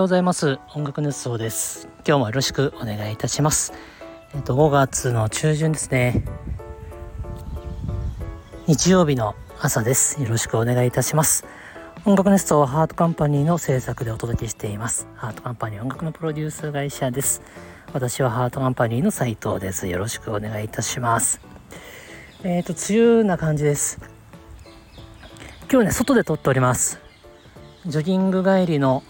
ようございます。音楽熱奏です。今日もよろしくお願いいたします。えっと5月の中旬ですね。日曜日の朝です。よろしくお願いいたします。音楽熱奏はハートカンパニーの制作でお届けしています。ハートカンパニー音楽のプロデュース会社です。私はハートカンパニーの斉藤です。よろしくお願いいたします。えっ、ー、と梅雨な感じです。今日ね外で撮っております。ジョギング帰りの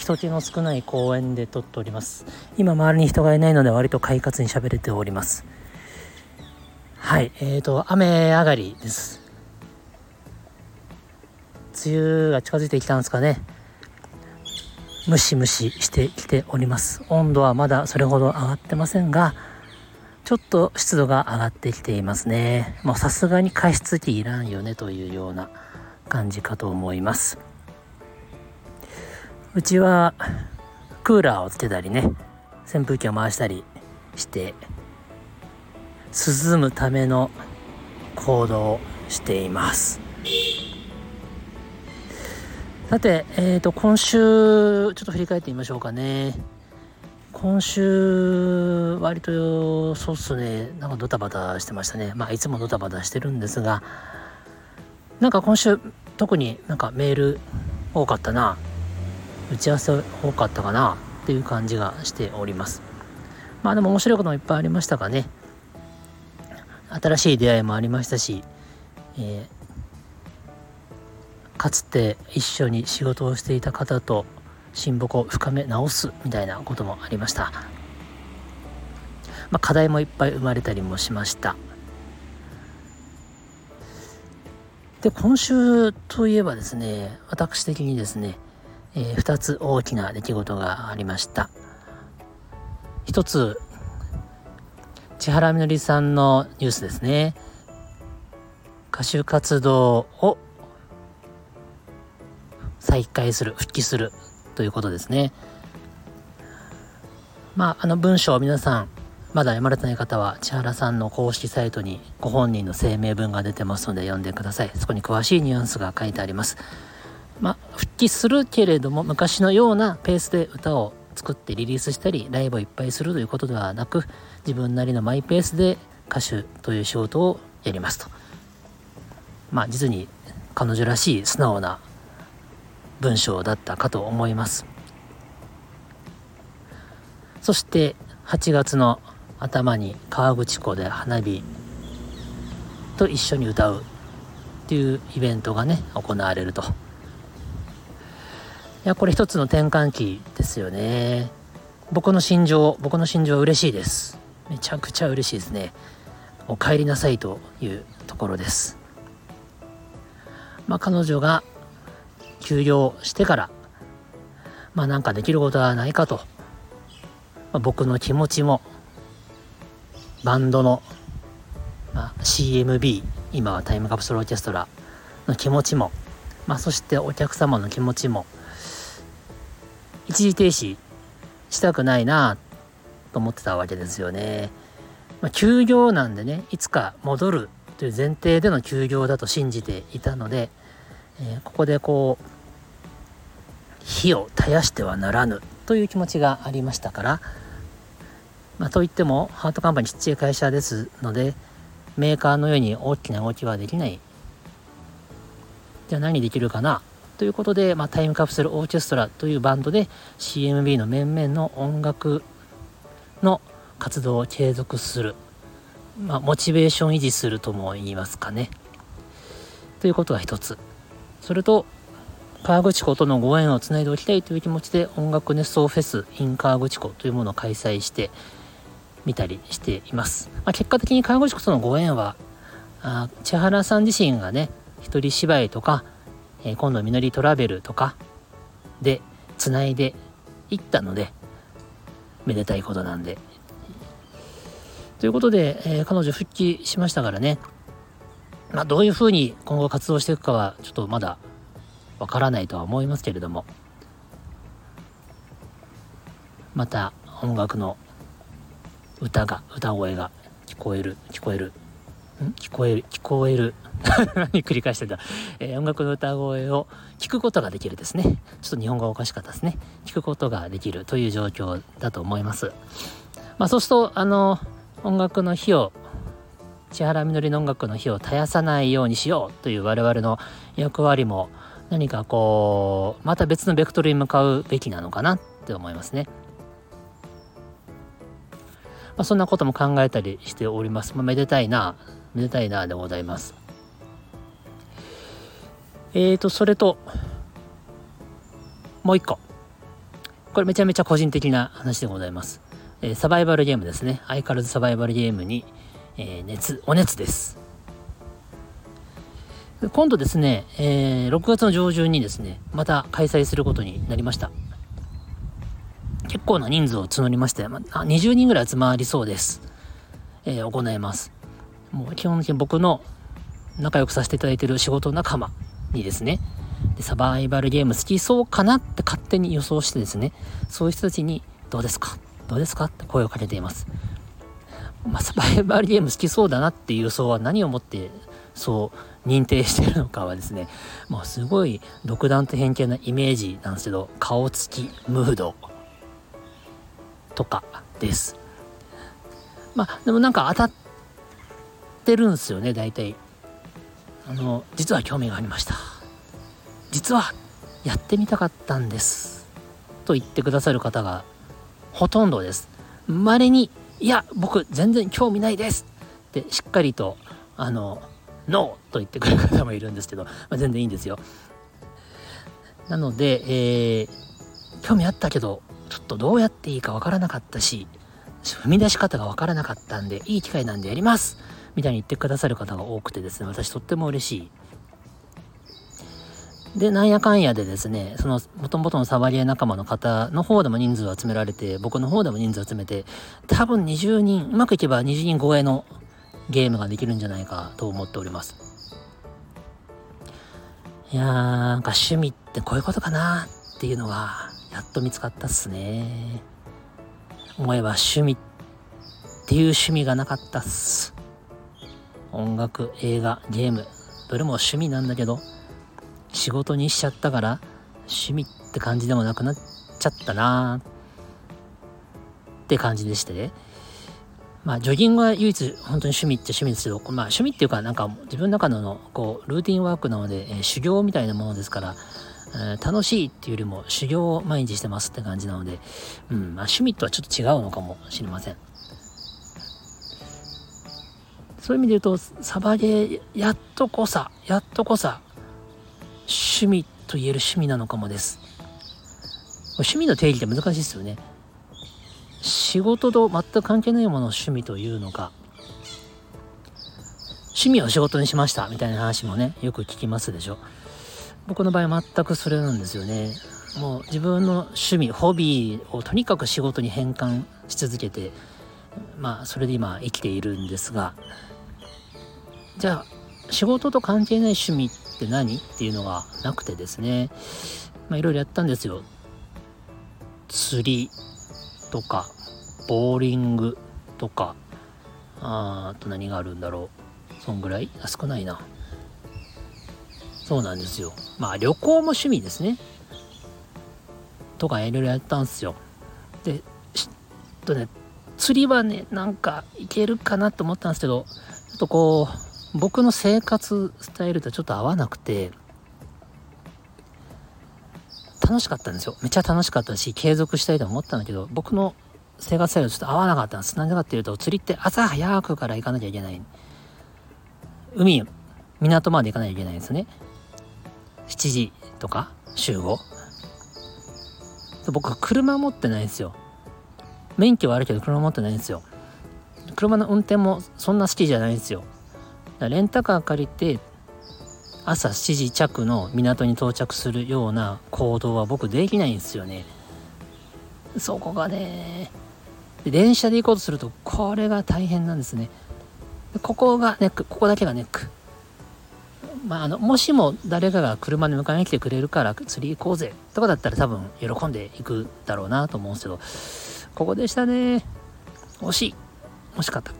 人気の少ない公園で撮っております。今周りに人がいないので割と快活に喋れております。はいえーと雨上がりです。梅雨が近づいてきたんですかね。ムシムシしてきております。温度はまだそれほど上がってませんがちょっと湿度が上がってきていますね。もうさすがに加湿器いらんよねというような感じかと思います。うちはクーラーをつけたりね扇風機を回したりして涼むための行動をしています。さて、えーと、今週ちょっと振り返ってみましょうかね。今週割とそうっすね。なんかドタバタしてましたね。まあいつもドタバタしてるんですがなんか今週特になんかメール多かったな。打ち合わせ多かったかなっていう感じがしております。まあでも面白いこともいっぱいありましたがね。新しい出会いもありましたし、えー、かつて一緒に仕事をしていた方と親睦を深め直すみたいなこともありました、まあ、課題もいっぱい生まれたりもしました。で今週といえばですね私的にですねえー、2つ大きな出来事がありました。一つ千原みのりさんのニュースですね。歌手活動を再開する復帰するということですね。まああの文章を皆さんまだ読まれてない方は千原さんの公式サイトにご本人の声明文が出てますので読んでください。そこに詳しいニュアンスが書いてあります。まあ、復帰するけれども昔のようなペースで歌を作ってリリースしたりライブをいっぱいするということではなく自分なりのマイペースで歌手という仕事をやりますとまあ実に彼女らしい素直な文章だったかと思いますそして8月の頭に河口湖で花火と一緒に歌うっていうイベントがね行われると。いや、これ一つの転換期ですよね。僕の心情、僕の心情嬉しいです。めちゃくちゃ嬉しいですね。お帰りなさいというところです。まあ、彼女が休業してから、まあ、なんかできることはないかと、まあ、僕の気持ちも、バンドの、まあ、CMB、今はタイムカプセルオーケストラの気持ちも、まあ、そしてお客様の気持ちも、一時停止したくないなと思ってたわけですよね。まあ、休業なんでねいつか戻るという前提での休業だと信じていたので、えー、ここでこう火を絶やしてはならぬという気持ちがありましたから、まあ、といってもハートカンパニーちっちゃい会社ですのでメーカーのように大きな動きはできないじゃあ何できるかな？ということで、まあ、タイムカプセルオーケストラというバンドで CMB の面々の音楽の活動を継続する、まあ、モチベーション維持するとも言いますかね。ということが一つ。それと、河口湖とのご縁をつないでおきたいという気持ちで音楽熱奏フェス in 河口湖というものを開催してみたりしています。まあ、結果的に河口湖とのご縁は、あ千原さん自身がね、一人芝居とかえー、今度みのりトラベルとかでつないでいったのでめでたいことなんで。ということで、えー、彼女復帰しましたからね。まあどういうふうに今後活動していくかはちょっとまだわからないとは思いますけれども。また音楽の歌が歌声が聞こえる聞こえる。聞こえる聞こえる。何繰り返してた、えー、音楽の歌声を聞くことができるですねちょっと日本語がおかしかったですね聞くことができるという状況だと思いますまあそうするとあの音楽の日を千原みのりの音楽の日を絶やさないようにしようという我々の役割も何かこうまた別のベクトルに向かうべきなのかなって思いますね。まあ、そんなことも考えたりしております。まあ、めでたいな、めでたいなでございます。えーと、それと、もう一個。これめちゃめちゃ個人的な話でございます。えー、サバイバルゲームですね。相変わらずサバイバルゲームに、えー、熱、お熱です。今度ですね、えー、6月の上旬にですね、また開催することになりました。結構な人数を募りまして、まあ、20人ぐらい集まりそうです。えー、行います。もう基本的に僕の仲良くさせていただいている仕事仲間にですね、でサバイバルゲーム好きそうかなって勝手に予想してですね、そういう人たちにどうですか？どうですか？って声をかけています。まあ、サバイバルゲーム好きそうだなっていう予想は何をもってそう認定してるのかはですね、もうすごい独断と偏見なイメージなんですけど、顔つき、ムード、とかです。まあでもなんか当たってるんですよね大体。あの実は興味がありました。実はやってみたかったんですと言ってくださる方がほとんどです。稀にいや僕全然興味ないですってしっかりとあのノーと言ってくれる方もいるんですけど、まあ、全然いいんですよ。なので、えー、興味あったけどちょっとどうやっていいかわからなかったし、踏み出し方がわからなかったんで、いい機会なんでやりますみたいに言ってくださる方が多くてですね、私とっても嬉しい。で、なんやかんやでですね、その、もともとのサバリエ仲間の方の方でも人数を集められて、僕の方でも人数を集めて、多分20人、うまくいけば20人超えのゲームができるんじゃないかと思っております。いやー、なんか趣味ってこういうことかなっていうのがやっと見つかったっすね。思えば趣味っていう趣味がなかったっす。音楽、映画、ゲーム、どれも趣味なんだけど、仕事にしちゃったから趣味って感じでもなくなっちゃったなって感じでしてね。まあ、ジョギングは唯一本当に趣味って趣味ですけど、まあ、趣味っていうか、なんか自分の中のこうルーティンワークなので、えー、修行みたいなものですから、えー、楽しいっていうよりも修行を毎日してますって感じなので、うん、まあ、趣味とはちょっと違うのかもしれません。そういう意味で言うと、サバゲー、やっとこさ、やっとこさ、趣味と言える趣味なのかもです。趣味の定義って難しいですよね。仕事と全く関係ないものを趣味というのか、趣味を仕事にしましたみたいな話もね、よく聞きますでしょ。僕の場合全くそれなんですよねもう自分の趣味ホビーをとにかく仕事に変換し続けてまあそれで今生きているんですがじゃあ仕事と関係ない趣味って何っていうのがなくてですねまあいろいろやったんですよ釣りとかボーリングとかあと何があるんだろうそんぐらい？少ないなそうなんですよ。まあ旅行も趣味ですね。とかいろいろやったんですよ。で、とね、釣りはね、なんかいけるかなと思ったんですけど、ちょっとこう、僕の生活スタイルとちょっと合わなくて、楽しかったんですよ。めっちゃ楽しかったし、継続したいと思ったんだけど、僕の生活スタイルとちょっと合わなかったんです。なんでかっていうと、釣りって朝早くから行かなきゃいけない。海、港まで行かなきゃいけないんですね。7時とか集合僕は車持ってないんですよ免許はあるけど車持ってないんですよ車の運転もそんな好きじゃないんですよレンタカー借りて朝7時着の港に到着するような行動は僕できないんですよね。そこがね電車で行こうとするとこれが大変なんですね。ここがネックここだけがネックまあ、あのもしも誰かが車で迎えに来てくれるから釣り行こうぜとかだったら多分喜んでいくだろうなと思うんですけどここでしたね。惜しい。惜しかった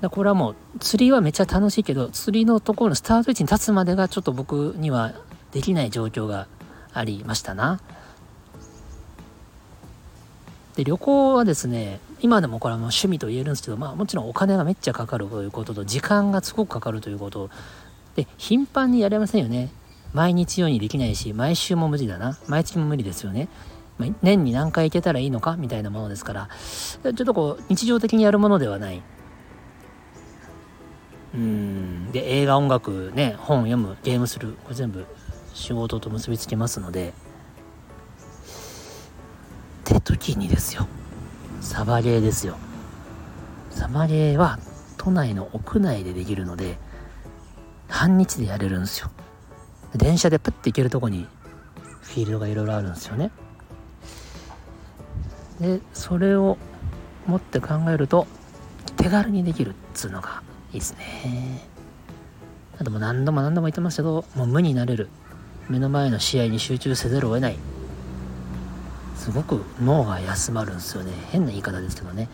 だこれはもう釣りはめっちゃ楽しいけど釣りのところのスタート位置に立つまでがちょっと僕にはできない状況がありましたな。で旅行はですね今でもこれはもう趣味と言えるんですけどまあもちろんお金がめっちゃかかるということと時間がすごくかかるということで頻繁にやれませんよね。毎日ようにできないし毎週も無理だな。毎月も無理ですよね。年に何回行けたらいいのかみたいなものですからちょっとこう日常的にやるものではない。うん。で映画音楽ね本読むゲームするこれ全部仕事と結びつきますのでって時にですよ。サバゲーですよ。サバゲーは都内の屋内でできるので半日でやれるんですよ。電車でプッて行けるとこにフィールドがいろいろあるんですよね。でそれを持って考えると手軽にできるっつうのがいいですね。あとも何度も何度も言ってますけどもう無になれる。目の前の試合に集中せざるを得ない。すごく脳が休まるんですよね。変な言い方ですけどね。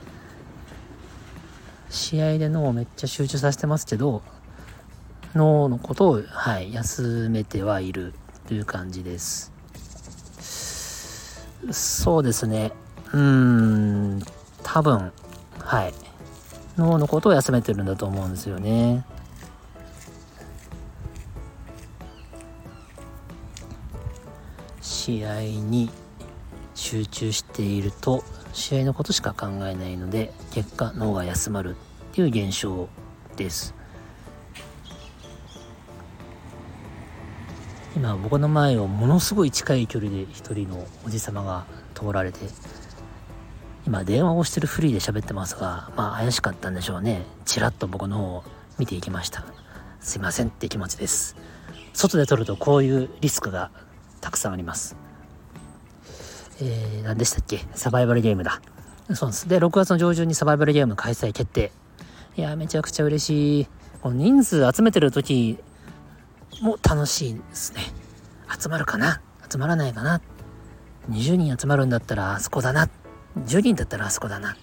試合で脳をめっちゃ集中させてますけど脳のことを、はい、休めてはいる。という感じです。そうですね。うーん。多分。はい。脳のことを休めてるんだと思うんですよね。試合に集中していると試合のことしか考えないので結果脳が休まるっていう現象です。今僕の前をものすごい近い距離で一人のおじ様が通られて今電話をしてるフリーで喋ってますがまあ怪しかったんでしょうねちらっと僕の方を見ていきましたすいませんって気持ちです外で撮るとこういうリスクがたくさんあります。えー、何でしたっけ？サバイバルゲームだ。そうです。で、6月の上旬にサバイバルゲーム開催決定。いや、めちゃくちゃ嬉しい。この人数集めてる時も楽しいですね。集まるかな？集まらないかな ?20 人集まるんだったらあそこだな。10人だったらあそこだな。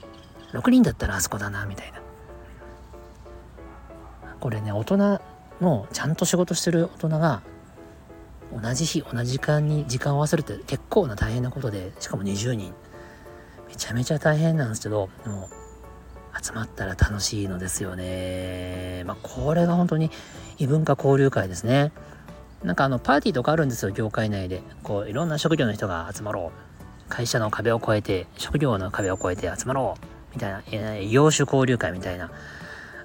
6人だったらあそこだな、みたいな。これね、大人のちゃんと仕事してる大人が同じ日同じ時間に時間を合わせるって結構な大変なことでしかも20人。めちゃめちゃ大変なんですけどもう集まったら楽しいのですよね。まあこれが本当に異文化交流会ですね。なんかあのパーティーとかあるんですよ業界内で。こういろんな職業の人が集まろう。会社の壁を越えて職業の壁を越えて集まろうみたいな、え、業種交流会みたいな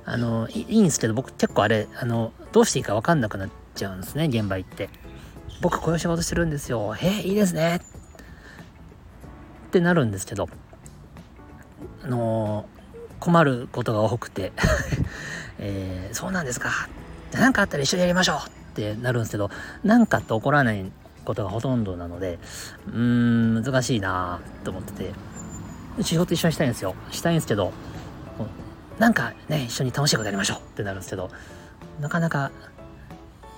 あのいいんですけど僕結構あれあのどうしていいか分かんなくなっちゃうんですね現場行って僕こういう仕事してるんですよ。えいいですね。ってなるんですけど、あの、困ることが多くて えー、そうなんですか。何かあったら一緒にやりましょうってなるんですけど、何かって起こらないことがほとんどなので、うーん、難しいなと思ってて、仕事一緒にしたいんですよ。したいんですけど、なんかね、一緒に楽しいことやりましょうってなるんですけど、なかなか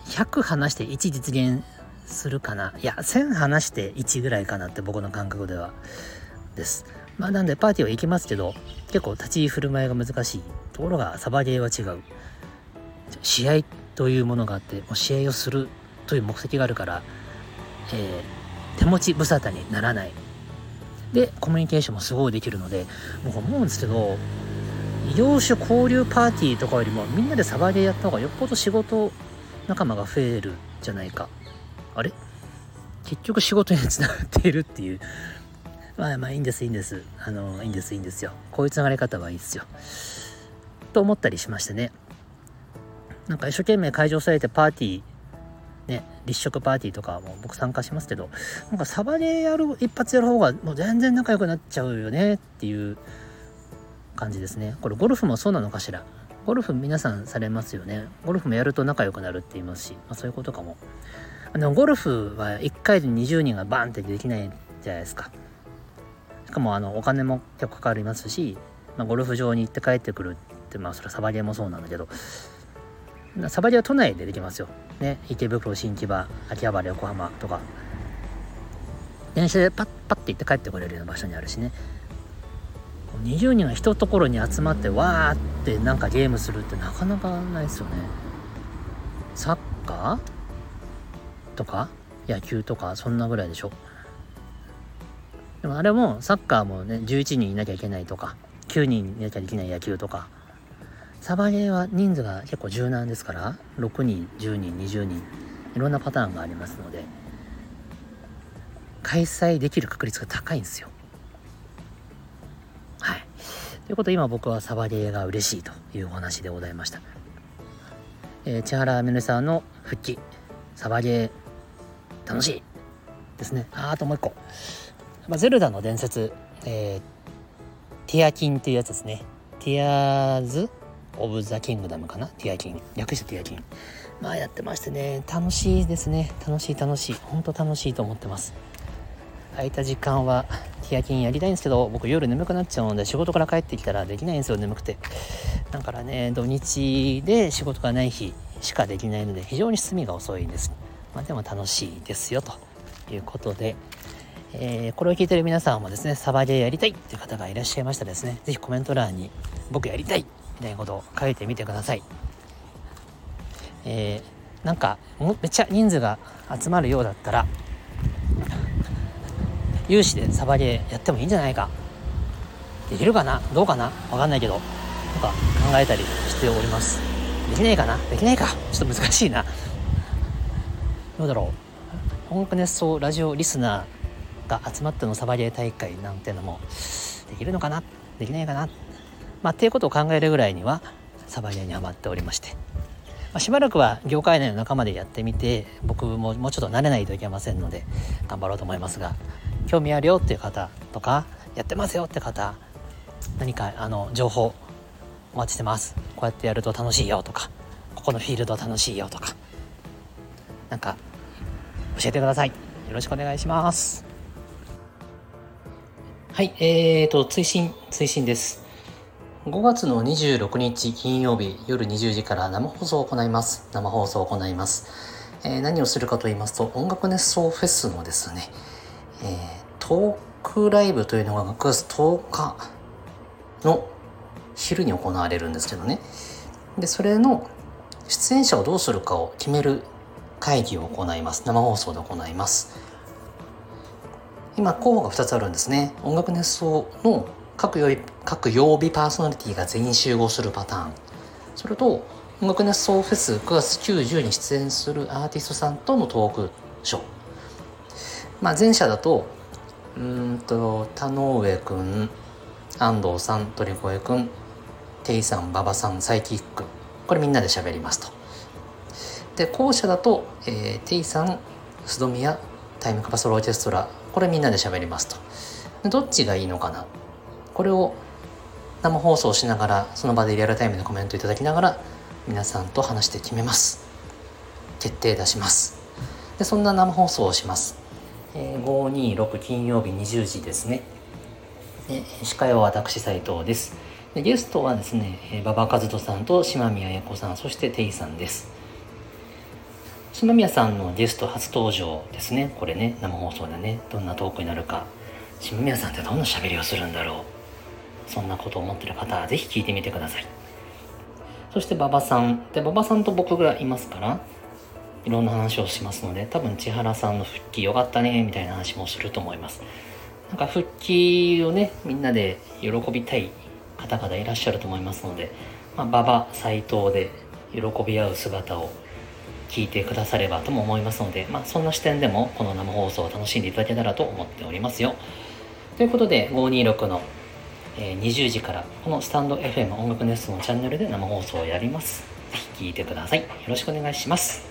100話して1実現するかな。いや1000離して1ぐらいかなって僕の感覚ではです。まあなんでパーティーは行きますけど結構立ち居振る舞いが難しい。ところがサバゲーは違う。試合というものがあってもう試合をするという目的があるから、えー、手持ち無沙汰にならない。でコミュニケーションもすごいできるので僕思うんですけど異業種交流パーティーとかよりもみんなでサバゲーやった方がよっぽど仕事仲間が増えるじゃないか。あれ？結局仕事につながっているっていう。まあまあいいんですいいんです。あのいいんですいいんですよ。こういうつながり方はいいですよ。と思ったりしましてね。なんか一生懸命会場されてパーティーね立食パーティーとかも僕参加しますけどなんかサバでやる一発やる方がもう全然仲良くなっちゃうよねっていう感じですね。これゴルフもそうなのかしら？ゴルフ皆さんされますよね。ゴルフもやると仲良くなるって言いますし、まあ、そういうことかも。あのゴルフは1回で20人がバーンってできないじゃないですか。しかもあのお金も結構かかりますし、まあ、ゴルフ場に行って帰ってくるってまあそれはサバゲーもそうなんだけどサバゲーは都内でできますよ。ね。池袋新木場秋葉原横浜とか。電車でパッパッて行って帰ってこれるような場所にあるしね。20人が一ところに集まってわーってなんかゲームするってなかなかないですよね。サッカー？とか？野球とか？そんなぐらいでしょ。でもあれもサッカーもね11人いなきゃいけないとか9人いなきゃいけない野球とか。サバゲーは人数が結構柔軟ですから6人10人20人いろんなパターンがありますので開催できる確率が高いんですよ。はい。ということで今僕はサバゲーが嬉しいというお話でございました、えー、千原めぐさんの復帰サバゲー楽しいですね。ああともう一個、まあ、ゼルダの伝説、えー、ティアキンっていうやつですね。ティアーズオブ・ザ・キングダムかな？ティアキン。略してティアキン。まあやってましてね。楽しいですね。楽しい楽しい。本当楽しいと思ってます。空いた時間はティアキンやりたいんですけど僕夜眠くなっちゃうので仕事から帰ってきたらできないんですよ眠くて。だからね土日で仕事がない日しかできないので非常に進みが遅いんです、まあ、でも楽しいですよということで。えー、これを聞いてる皆さんもですねサバゲーやりたいっていう方がいらっしゃいましたらですね是非コメント欄に僕やりたいみたいなことを書いてみてください。えー、なんかめっちゃ人数が集まるようだったら有志でサバゲーやってもいいんじゃないか。できるかな？どうかな？わかんないけどとか考えたりしております。できないかな？できないか？ちょっと難しいな。どうだろう？音楽熱奏ラジオリスナーが集まってのサバゲー大会なんてのもできるのかな？できないかな？まあっていうことを考えるぐらいにはサバゲーにはまっておりまして。まあ、しばらくは業界内の仲間でやってみて僕ももうちょっと慣れないといけませんので頑張ろうと思いますが興味あるよっていう方とかやってますよって方何かあの情報お待ちしてます。こうやってやると楽しいよとかここのフィールド楽しいよとかなんか教えてください。よろしくお願いします。はいえーと追伸追伸です。5月の26日金曜日夜20時から生放送を行います。生放送を行います。えー、何をするかと言いますと、音楽熱奏フェスのですね、えー、トークライブというのが6月10日の昼に行われるんですけどね。で、それの出演者をどうするかを決める会議を行います。生放送で行います。今、候補が2つあるんですね。音楽熱奏の各曜日各曜日パーソナリティが全員集合するパターン。それと音楽熱奏フェス9月90に出演するアーティストさんとのトークショー。まあ前者だとうんと田上くん安藤さん鳥越くんテイさん馬場さんサイキック。これみんなで喋りますと。で後者だと、えー、テイさん須戸宮タイムカパソルオーケストラ。これみんなで喋りますと。どっちがいいのかな。これを生放送しながらその場でリアルタイムでコメントいただきながら皆さんと話して決めます。決定出します。でそんな生放送をします、えー、526金曜日20時ですね。で司会は私斉藤です。でゲストはですね馬場和人さんと島宮英子さんそしてテイさんです。島宮さんのゲスト初登場ですね。これね生放送でね。どんなトークになるか。島宮さんってどんな喋りをするんだろうそんなことを思ってる方はぜひ聞いてみてください。そして馬場さん。で馬場さんと僕がいますからいろんな話をしますので多分千原さんの復帰よかったねみたいな話もすると思います。なんか復帰をねみんなで喜びたい方々いらっしゃると思いますので、まあ、馬場斎藤で喜び合う姿を聞いてくださればとも思いますので、まあ、そんな視点でもこの生放送を楽しんでいただけたらと思っておりますよ。ということで526のえ、20時からこのスタンド FM 音楽ネストのチャンネルで生放送をやります。ぜひ聴いてください。よろしくお願いします。